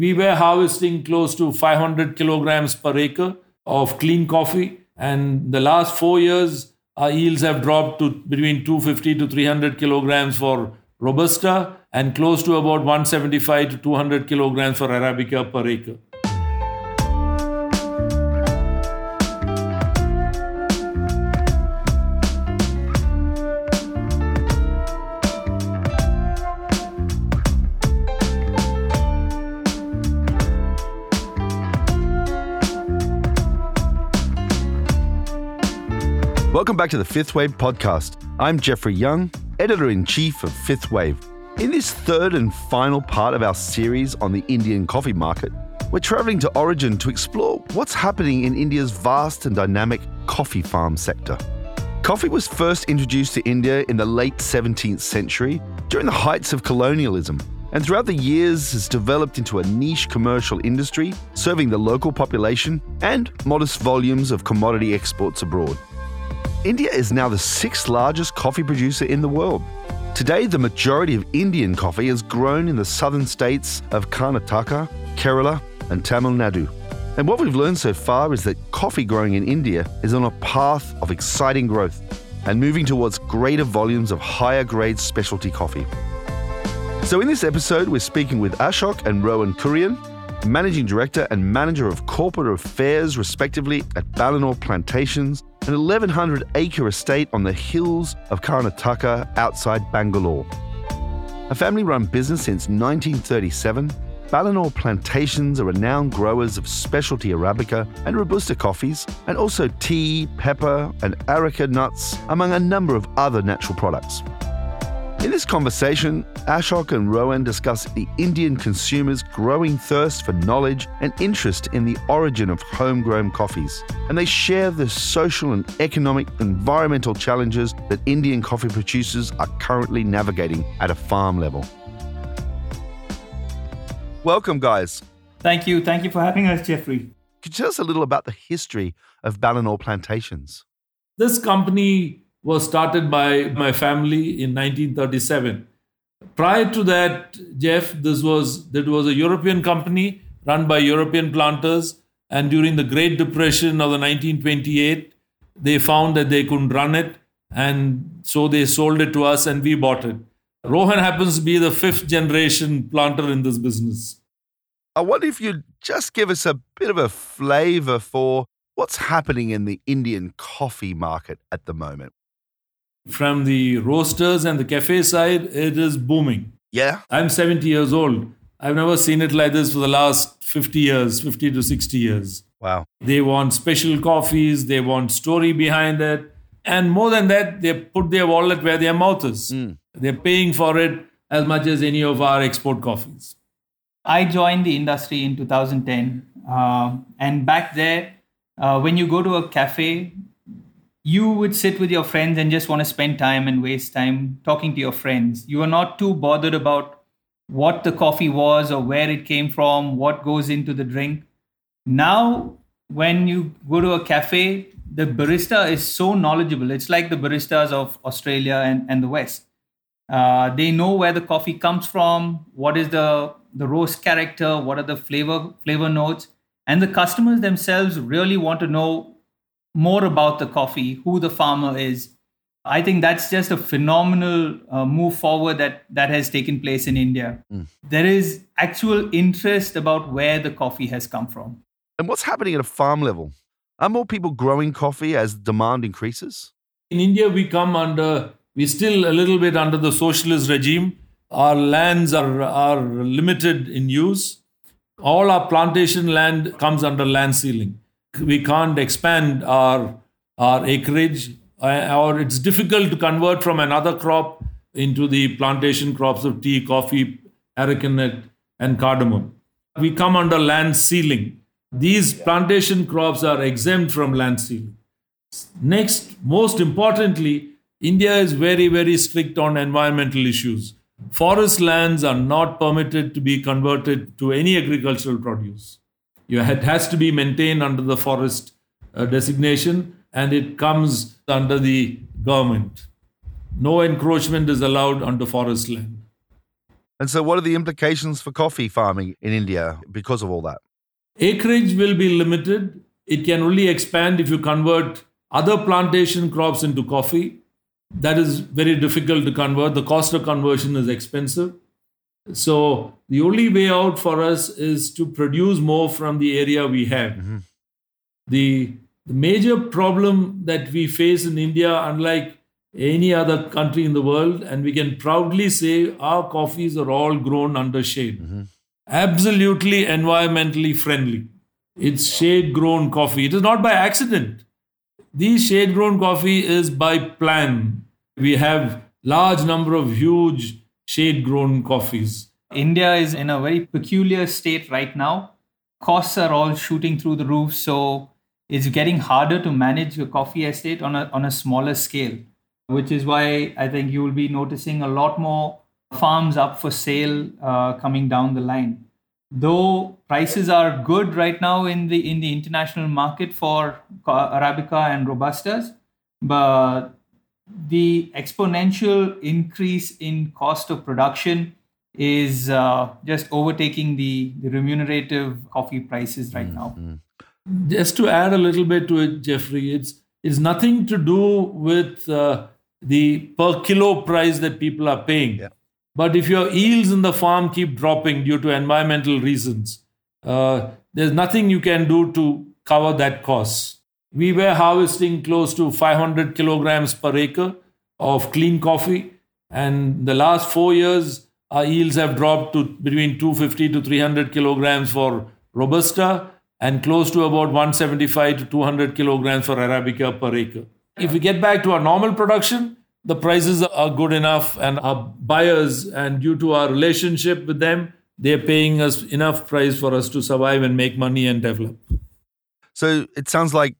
we were harvesting close to 500 kilograms per acre of clean coffee. And the last four years, our yields have dropped to between 250 to 300 kilograms for Robusta and close to about 175 to 200 kilograms for Arabica per acre. Back to the Fifth Wave podcast. I'm Jeffrey Young, editor in chief of Fifth Wave. In this third and final part of our series on the Indian coffee market, we're traveling to Origin to explore what's happening in India's vast and dynamic coffee farm sector. Coffee was first introduced to India in the late 17th century during the heights of colonialism, and throughout the years has developed into a niche commercial industry serving the local population and modest volumes of commodity exports abroad. India is now the sixth largest coffee producer in the world. Today, the majority of Indian coffee is grown in the southern states of Karnataka, Kerala, and Tamil Nadu. And what we've learned so far is that coffee growing in India is on a path of exciting growth and moving towards greater volumes of higher grade specialty coffee. So, in this episode, we're speaking with Ashok and Rohan Kuriyan, Managing Director and Manager of Corporate Affairs, respectively, at Balanoor Plantations, an 1,100 acre estate on the hills of Karnataka outside Bangalore. A family run business since 1937, Balanoor Plantations are renowned growers of specialty Arabica and Robusta coffees, and also tea, pepper, and Areca nuts, among a number of other natural products. In this conversation, Ashok and Rohan discuss the Indian consumer's growing thirst for knowledge and interest in the origin of homegrown coffees. And they share the social and economic environmental challenges that Indian coffee producers are currently navigating at a farm level. Welcome, guys. Thank you. Thank you for having us, Jeffrey. Could you tell us a little about the history of Balanoor Plantations? This company was started by my family in 1937. Prior to that, Jeff, this was that was a European company run by European planters, and during the Great Depression of the 1928, they found that they couldn't run it, and so they sold it to us, and we bought it. Rohan happens to be the fifth generation planter in this business. I wonder if you'd just give us a bit of a flavor for what's happening in the Indian coffee market at the moment. From the roasters and the cafe side, it is booming. Yeah. I'm 70 years old. I've never seen it like this for the last 50 years, 50 to 60 years. Wow. They want special coffees, they want story behind it. And more than that, they put their wallet where their mouth is. Mm. They're paying for it as much as any of our export coffees. I joined the industry in 2010. Uh, and back there, uh, when you go to a cafe, you would sit with your friends and just want to spend time and waste time talking to your friends. You are not too bothered about what the coffee was or where it came from, what goes into the drink. Now, when you go to a cafe, the barista is so knowledgeable. It's like the baristas of Australia and, and the West. Uh, they know where the coffee comes from, what is the, the roast character, what are the flavor flavor notes, and the customers themselves really want to know more about the coffee, who the farmer is. I think that's just a phenomenal uh, move forward that that has taken place in India. Mm. There is actual interest about where the coffee has come from. And what's happening at a farm level? Are more people growing coffee as demand increases? In India, we come under, we're still a little bit under the socialist regime. Our lands are, are limited in use. All our plantation land comes under land ceiling we can't expand our our acreage uh, or it's difficult to convert from another crop into the plantation crops of tea, coffee, arecanut, and cardamom. We come under land ceiling. These plantation crops are exempt from land ceiling. Next, most importantly, India is very, very strict on environmental issues. Forest lands are not permitted to be converted to any agricultural produce. It has to be maintained under the forest uh, designation and it comes under the government. No encroachment is allowed onto forest land. And so, what are the implications for coffee farming in India because of all that? Acreage will be limited. It can only expand if you convert other plantation crops into coffee. That is very difficult to convert. The cost of conversion is expensive. So, the only way out for us is to produce more from the area we have. Mm-hmm. The, the major problem that we face in India, unlike any other country in the world, and we can proudly say our coffees are all grown under shade. Mm-hmm. Absolutely environmentally friendly. It's shade grown coffee. It is not by accident. These shade grown coffee is by plan. We have large number of huge shade grown coffees. India is in a very peculiar state right now. Costs are all shooting through the roof, so it's getting harder to manage your coffee estate on a, on a smaller scale which is why I think you will be noticing a lot more farms up for sale uh, coming down the line. Though prices are good right now in the in the international market for arabica and robustas, but the exponential increase in cost of production is uh, just overtaking the, the remunerative coffee prices right mm-hmm. now. Just to add a little bit to it, Jeffrey, it's it's nothing to do with uh, the per kilo price that people are paying. Yeah. But if your yields in the farm keep dropping due to environmental reasons, uh, there's nothing you can do to cover that cost. We were harvesting close to 500 kilograms per acre of clean coffee, and the last four years, our yields have dropped to between 250 to 300 kilograms for Robusta and close to about 175 to 200 kilograms for Arabica per acre. If we get back to our normal production, the prices are good enough, and our buyers, and due to our relationship with them, they're paying us enough price for us to survive and make money and develop. So it sounds like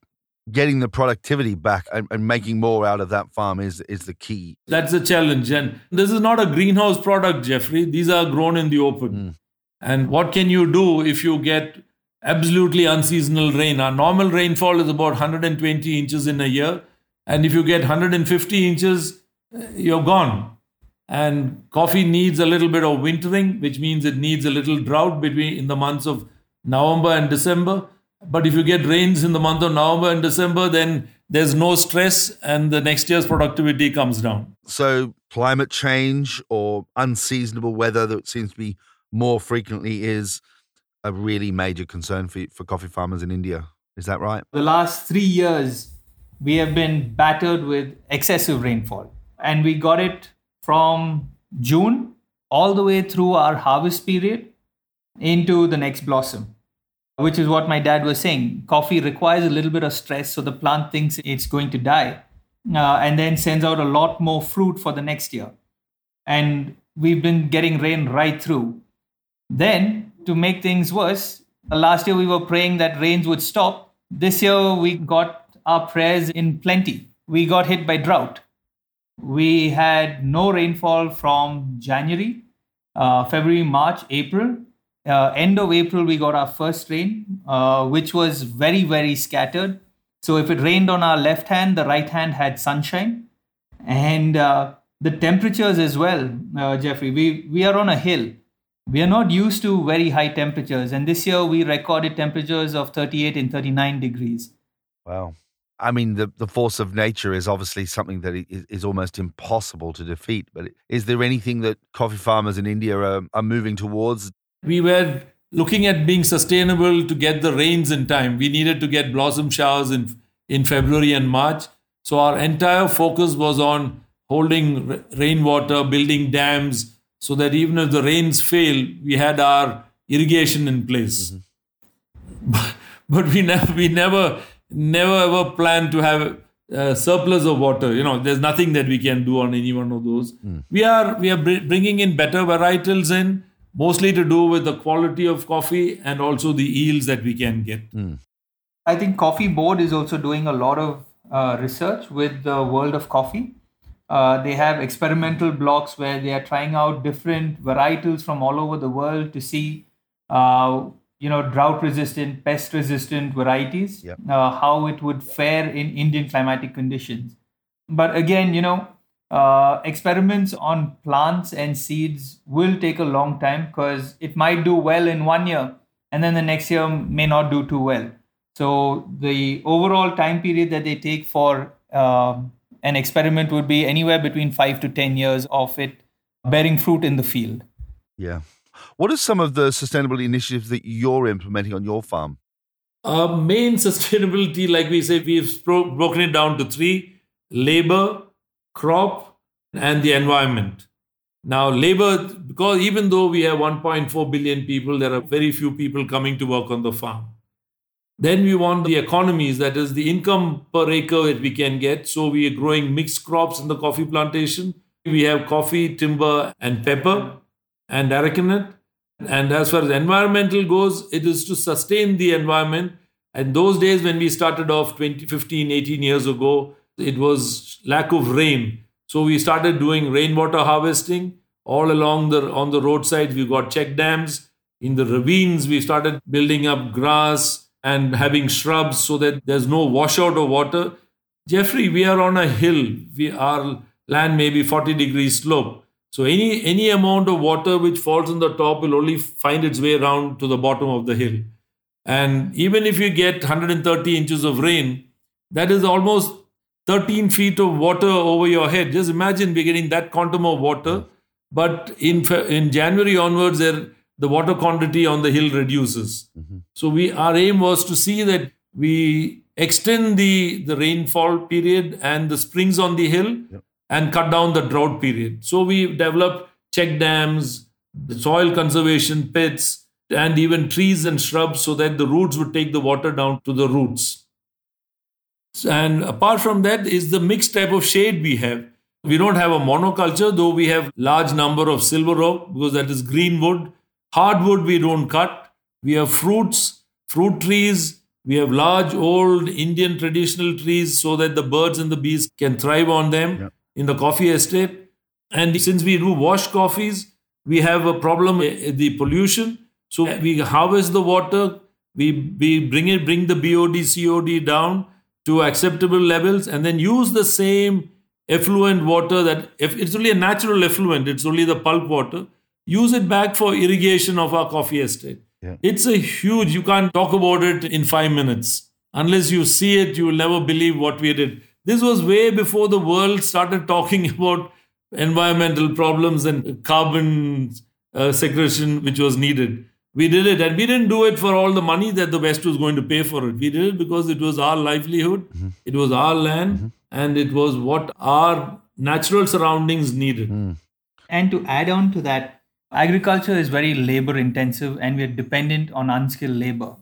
getting the productivity back and, and, making more out of that farm is is the key. That's the challenge. And this is not a greenhouse product, Jeffrey. These are grown in the open. Mm. And what can you do if you get absolutely unseasonal rain? Our normal rainfall is about 120 inches in a year. And if you get 150 inches, you're gone. And coffee needs a little bit of wintering, which means it needs a little drought between in the months of November and December. But if you get rains in the month of November and December, then there's no stress and the next year's productivity comes down. So, climate change or unseasonable weather that seems to be more frequently is a really major concern for, for coffee farmers in India. Is that right? The last three years, we have been battered with excessive rainfall. And we got it from June all the way through our harvest period into the next blossom, which is what my dad was saying. Coffee requires a little bit of stress, so the plant thinks it's going to die uh, and then sends out a lot more fruit for the next year. And we've been getting rain right through. Then, to make things worse, last year we were praying that rains would stop. This year we got our prayers in plenty. We got hit by drought. We had no rainfall from January, uh, February, March, April. Uh, end of April, we got our first rain, uh, which was very, very scattered. So if it rained on our left hand, the right hand had sunshine. And uh, the temperatures as well, uh, Jeffrey. We, we are on a hill. We are not used to very high temperatures. And this year, we recorded temperatures of 38 and 39 degrees. Wow. I mean, the, the force of nature is obviously something that is, is, almost impossible to defeat. But is there anything that coffee farmers in India are, are moving towards? We were looking at being sustainable to get the rains in time. We needed to get blossom showers in, in February and March. So our entire focus was on holding rainwater, building dams, so that even if the rains fail, we had our irrigation in place. Mm-hmm. But, but we never, we never never ever plan to have a surplus of water. You know, there's nothing that we can do on any one of those. Mm. We are we are bringing in better varietals in, mostly to do with the quality of coffee and also the yields that we can get. Mm. I think Coffee Board is also doing a lot of uh, research with the world of coffee. Uh, they have experimental blocks where they are trying out different varietals from all over the world to see uh, you know drought resistant pest resistant varieties yep. uh, how it would fare in indian climatic conditions but again you know uh, experiments on plants and seeds will take a long time because it might do well in one year and then the next year may not do too well. So the overall time period that they take for uh, an experiment would be anywhere between five to 10 years of it bearing fruit in the field. Yeah. What are some of the sustainability initiatives that you're implementing on your farm? Our main sustainability, like we say, we've broken it down to three labor, crop, and the environment. Now, labor, because even though we have 1.4 billion people, there are very few people coming to work on the farm. Then we want the economies, that is the income per acre that we can get. So we are growing mixed crops in the coffee plantation. We have coffee, timber, and pepper and arecanut. And as far as environmental goes, it is to sustain the environment. And those days when we started off 20, 15, 18 years ago, it was lack of rain. So we started doing rainwater harvesting all along the on the roadsides. We got check dams. In the ravines, we started building up grass and having shrubs so that there's no washout of water. Jeffrey, we are on a hill. We our land may be 40 degrees slope. So any any amount of water which falls on the top will only find its way around to the bottom of the hill. And even if you get 130 inches of rain, that is almost 13 feet of water over your head. Just imagine we're getting that quantum of water. But in in January onwards, there the water quantity on the hill reduces. Mm-hmm. So we our aim was to see that we extend the the rainfall period and the springs on the hill yep and cut down the drought period. So we developed check dams, soil conservation pits, and even trees and shrubs so that the roots would take the water down to the roots. And apart from that is the mixed type of shade we have. We don't have a monoculture, though we have large number of silver oak because that is green wood. Hardwood we don't cut. We have fruits, fruit trees. We have large old Indian traditional trees so that the birds and the bees can thrive on them in the coffee estate. And since we do wash coffees, we have a problem with the pollution. So we harvest the water, we, we bring it, bring the BOD, COD down to acceptable levels, and then use the same effluent water that if it's only a natural effluent, it's only the pulp water, use it back for irrigation of our coffee estate. Yeah. It's a huge, you can't talk about it in five minutes. Unless you see it, you will never believe what we did. This was way before the world started talking about environmental problems and carbon uh, segregation, which was needed. We did it, and we didn't do it for all the money that the West was going to pay for it. We did it because it was our livelihood, mm-hmm. it was our land, mm-hmm. and it was what our natural surroundings needed. Mm. And to add on to that, agriculture is very labor intensive, and we're dependent on unskilled labor.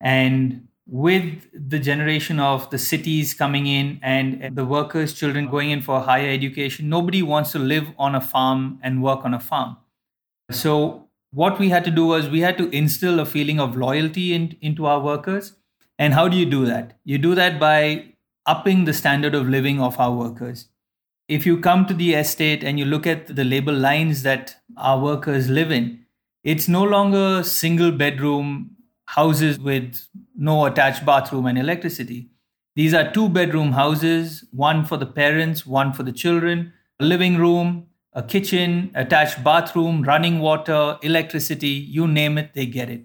And with the generation of the cities coming in and the workers' children going in for higher education, nobody wants to live on a farm and work on a farm. So, what we had to do was we had to instill a feeling of loyalty in, into our workers. And how do you do that? You do that by upping the standard of living of our workers. If you come to the estate and you look at the labor lines that our workers live in, it's no longer single bedroom houses with no attached bathroom and electricity. These are two bedroom houses, one for the parents, one for the children, a living room, a kitchen, attached bathroom, running water, electricity, you name it, they get it.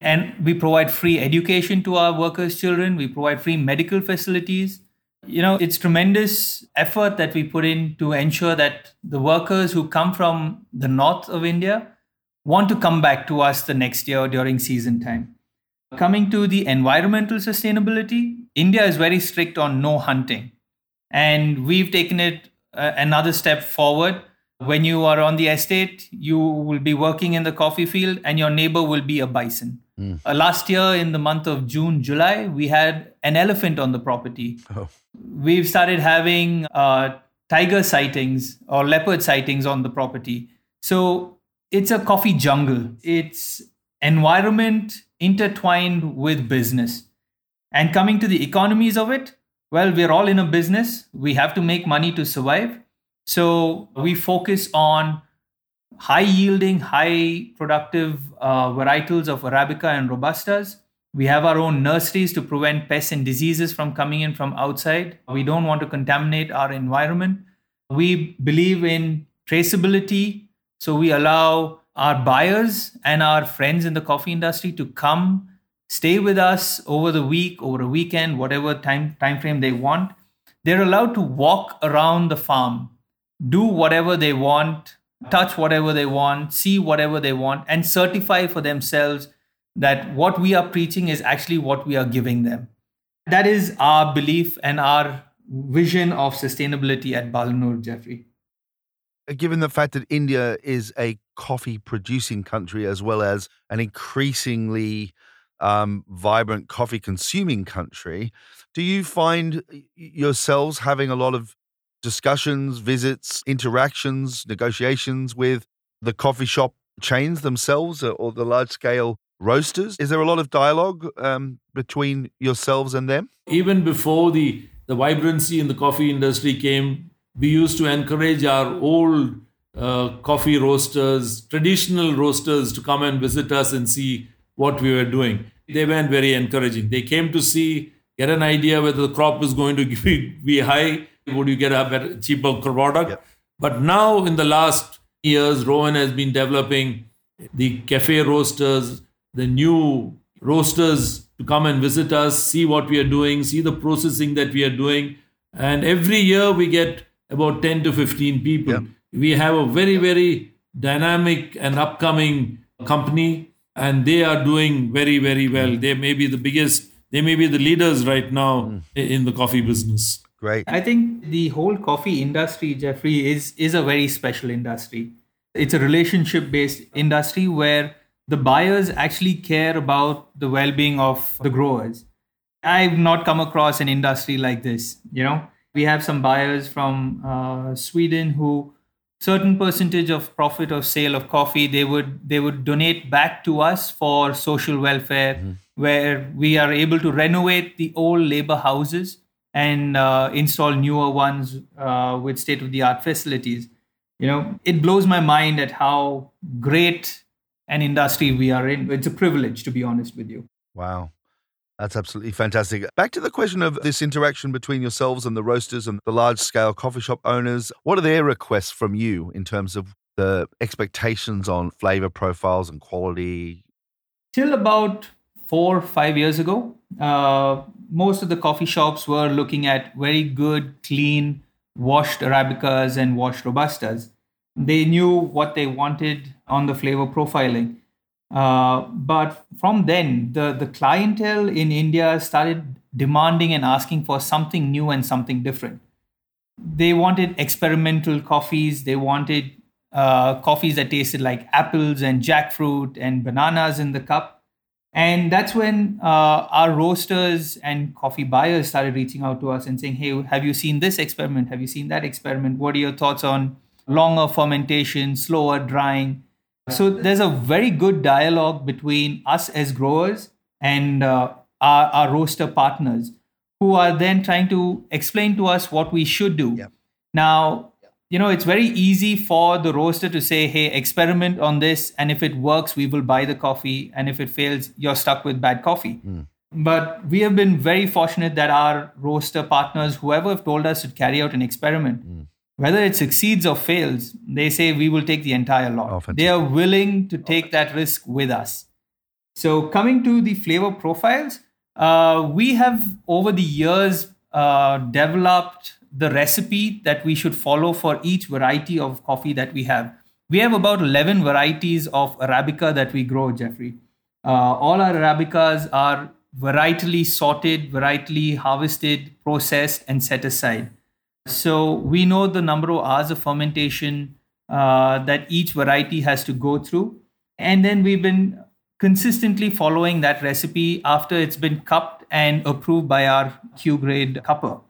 And we provide free education to our workers' children, we provide free medical facilities. You know, it's tremendous effort that we put in to ensure that the workers who come from the north of India want to come back to us the next year during season time. Coming to the environmental sustainability, India is very strict on no hunting. And we've taken it uh, another step forward. When you are on the estate, you will be working in the coffee field and your neighbor will be a bison. Mm. Uh, last year, in the month of June, July, we had an elephant on the property. Oh. We've started having uh, tiger sightings or leopard sightings on the property. So it's a coffee jungle. It's environment intertwined with business. And coming to the economies of it, well, we're all in a business. We have to make money to survive. So we focus on high yielding, high productive uh, varietals of Arabica and Robustas. We have our own nurseries to prevent pests and diseases from coming in from outside. We don't want to contaminate our environment. We believe in traceability. So we allow our buyers and our friends in the coffee industry to come stay with us over the week, over a weekend, whatever time, time frame they want. They're allowed to walk around the farm, do whatever they want, touch whatever they want, see whatever they want, and certify for themselves that what we are preaching is actually what we are giving them. That is our belief and our vision of sustainability at Balanoor, Jeffrey. Given the fact that India is a coffee producing country as well as an increasingly um, vibrant coffee consuming country, do you find yourselves having a lot of discussions, visits, interactions, negotiations with the coffee shop chains themselves or the large scale roasters? Is there a lot of dialogue um, between yourselves and them? Even before the, the vibrancy in the coffee industry came, we used to encourage our old uh, coffee roasters, traditional roasters, to come and visit us and see what we were doing. They weren't very encouraging. They came to see, get an idea whether the crop is going to be, be high, would you get a better, cheaper product? Yep. But now, in the last years, Rohan has been developing the cafe roasters, the new roasters to come and visit us, see what we are doing, see the processing that we are doing. And every year we get about 10 to 15 people. Yep. We have a very, very dynamic and upcoming company, and they are doing very, very well. They may be the biggest, they may be the leaders right now mm. in the coffee business. Great. I think the whole coffee industry, Jeffrey, is is a very special industry. It's a relationship based industry where the buyers actually care about the well-being of the growers i've not come across an industry like this you know we have some buyers from uh, sweden who certain percentage of profit or sale of coffee they would they would donate back to us for social welfare mm-hmm. where we are able to renovate the old labor houses and uh, install newer ones uh, with state of the art facilities you know it blows my mind at how great an industry we are in. It's a privilege, to be honest with you. Wow. That's absolutely fantastic. Back to the question of this interaction between yourselves and the roasters and the large scale coffee shop owners. What are their requests from you in terms of the expectations on flavor profiles and quality? Till about four, or five years ago, uh, most of the coffee shops were looking at very good, clean, washed Arabicas and washed Robustas. They knew what they wanted on the flavor profiling. Uh, but from then, the, the clientele in India started demanding and asking for something new and something different. They wanted experimental coffees. They wanted uh, coffees that tasted like apples and jackfruit and bananas in the cup. And that's when uh, our roasters and coffee buyers started reaching out to us and saying, Hey, have you seen this experiment? Have you seen that experiment? What are your thoughts on longer fermentation, slower drying. So there's a very good dialogue between us as growers and uh, our, our roaster partners who are then trying to explain to us what we should do. Now, you know, it's very easy for the roaster to say, hey, experiment on this. And if it works, we will buy the coffee. And if it fails, you're stuck with bad coffee. Mm. But we have been very fortunate that our roaster partners, whoever have told us to carry out an experiment, mm whether it succeeds or fails, they say we will take the entire lot. Oh, they are willing to take that risk with us. So, coming to the flavor profiles, uh, we have over the years uh, developed the recipe that we should follow for each variety of coffee that we have. We have about 11 varieties of Arabica that we grow, Jeffrey. Uh, all our Arabicas are varietally sorted, varietally harvested, processed, and set aside. So we know the number of hours of fermentation uh, that each variety has to go through. And then we've been consistently following that recipe after it's been cupped and approved by our Q grade cupper.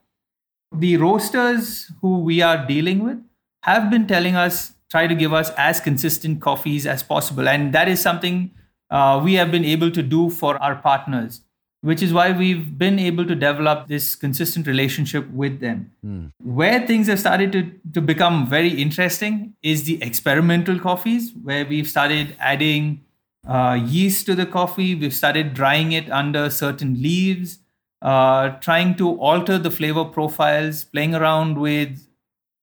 The roasters who we are dealing with have been telling us try to give us as consistent coffees as possible. And that is something uh, we have been able to do for our partners which is why we've been able to develop this consistent relationship with them. Mm. Where things have started to, to become very interesting is the experimental coffees, where we've started adding uh, yeast to the coffee, we've started drying it under certain leaves, uh, trying to alter the flavor profiles, playing around with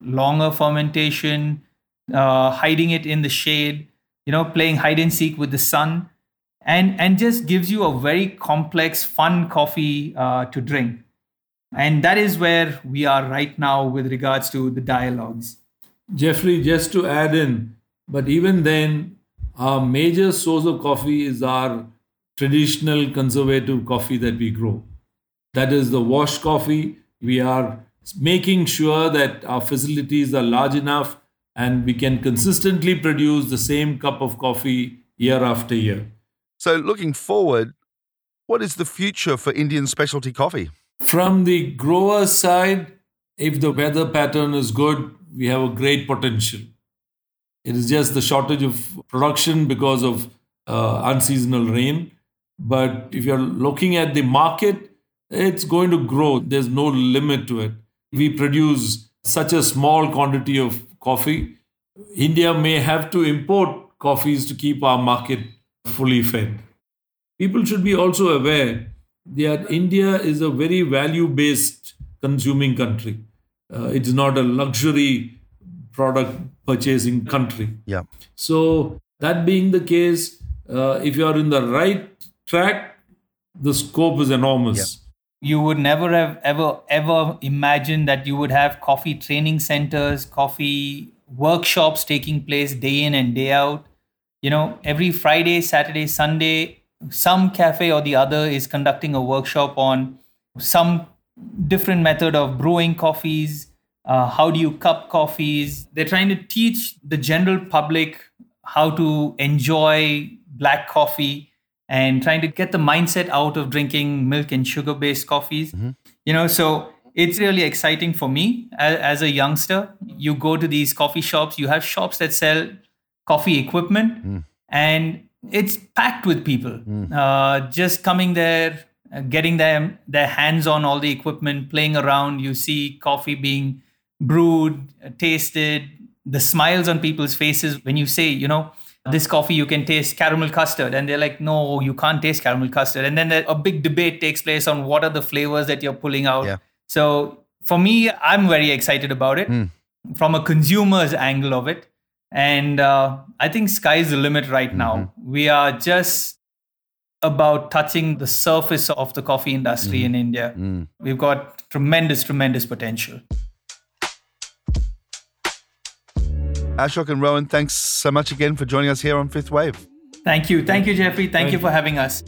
longer fermentation, uh, hiding it in the shade, you know, playing hide and seek with the sun, and and just gives you a very complex, fun coffee uh, to drink. And that is where we are right now with regards to the dialogues. Jeffrey, just to add in, but even then, our major source of coffee is our traditional conservative coffee that we grow. That is the wash coffee. We are making sure that our facilities are large enough and we can consistently produce the same cup of coffee year after year. So, looking forward, what is the future for Indian specialty coffee? From the grower side, if the weather pattern is good, we have a great potential. It is just the shortage of production because of uh, unseasonal rain. But if you're looking at the market, it's going to grow. There's no limit to it. We produce such a small quantity of coffee. India may have to import coffees to keep our market fully fed. People should be also aware that India is a very value based consuming country. Uh, it's not a luxury product purchasing country. Yeah. So, that being the case, uh, if you are in the right track, the scope is enormous. You would never have ever, ever imagined that you would have coffee training centers, coffee workshops taking place day in and day out. You know, every Friday, Saturday, Sunday, some cafe or the other is conducting a workshop on some different method of brewing coffees. Uh, how do you cup coffees? They're trying to teach the general public how to enjoy black coffee and trying to get the mindset out of drinking milk and sugar based coffees. Mm-hmm. You know, so it's really exciting for me as, as, a youngster. You go to these coffee shops, you have shops that sell coffee equipment, mm. and it's packed with people mm. uh, just coming there, uh, getting them their hands on all the equipment, playing around. You see coffee being brewed, uh, tasted, the smiles on people's faces when you say, you know, this coffee you can taste caramel custard and they're like no you can't taste caramel custard and then a big debate takes place on what are the flavors that you're pulling out yeah. so for me i'm very excited about it mm. from a consumer's angle of it and uh, i think sky's the limit right mm-hmm. now we are just about touching the surface of the coffee industry mm. in india mm. we've got tremendous tremendous potential Ashok and Rohan, thanks so much again for joining us here on Fifth Wave. Thank you. Thank you, Jeffrey. Thank, Thank you for having us.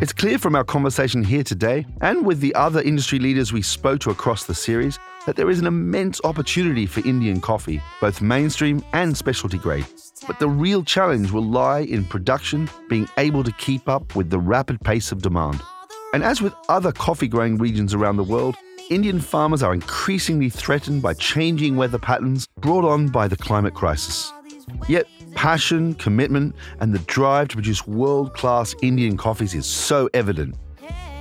It's clear from our conversation here today and with the other industry leaders we spoke to across the series that there is an immense opportunity for Indian coffee, both mainstream and specialty grade. But the real challenge will lie in production being able to keep up with the rapid pace of demand. And as with other coffee growing regions around the world, Indian farmers are increasingly threatened by changing weather patterns brought on by the climate crisis. Yet, passion, commitment, and the drive to produce world class Indian coffees is so evident.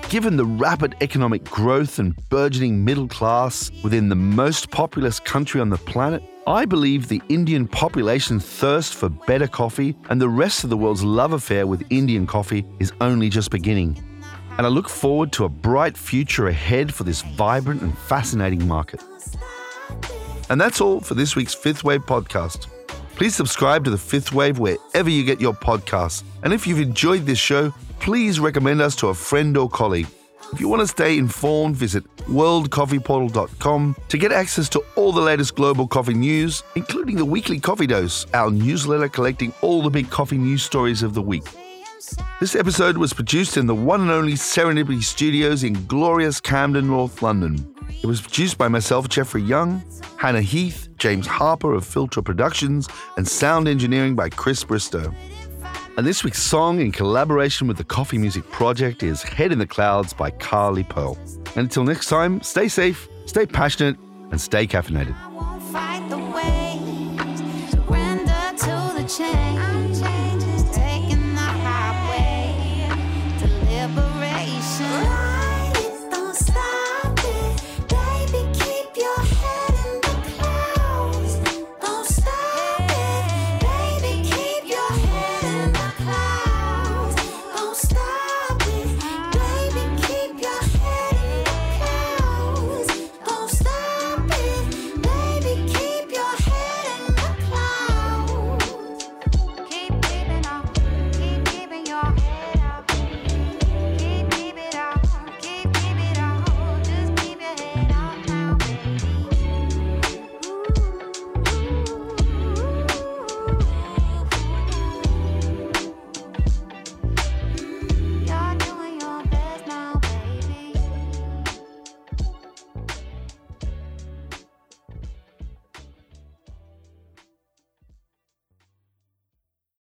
Given the rapid economic growth and burgeoning middle class within the most populous country on the planet, I believe the Indian population's thirst for better coffee and the rest of the world's love affair with Indian coffee is only just beginning and I look forward to a bright future ahead for this vibrant and fascinating market. And that's all for this week's Fifth Wave podcast. Please subscribe to the Fifth Wave wherever you get your podcasts. And if you've enjoyed this show, please recommend us to a friend or colleague. If you want to stay informed, visit worldcoffeeportal.com to get access to all the latest global coffee news, including the weekly coffee dose, our newsletter collecting all the big coffee news stories of the week. This episode was produced in the one and only Serendipity Studios in glorious Camden, North London. It was produced by myself, Jeffrey Young, Hannah Heath, James Harper of Filter Productions, and sound engineering by Chris Bristow. And this week's song, in collaboration with the Coffee Music Project, is Head in the Clouds by Carly Pearl. And until next time, stay safe, stay passionate, and stay caffeinated.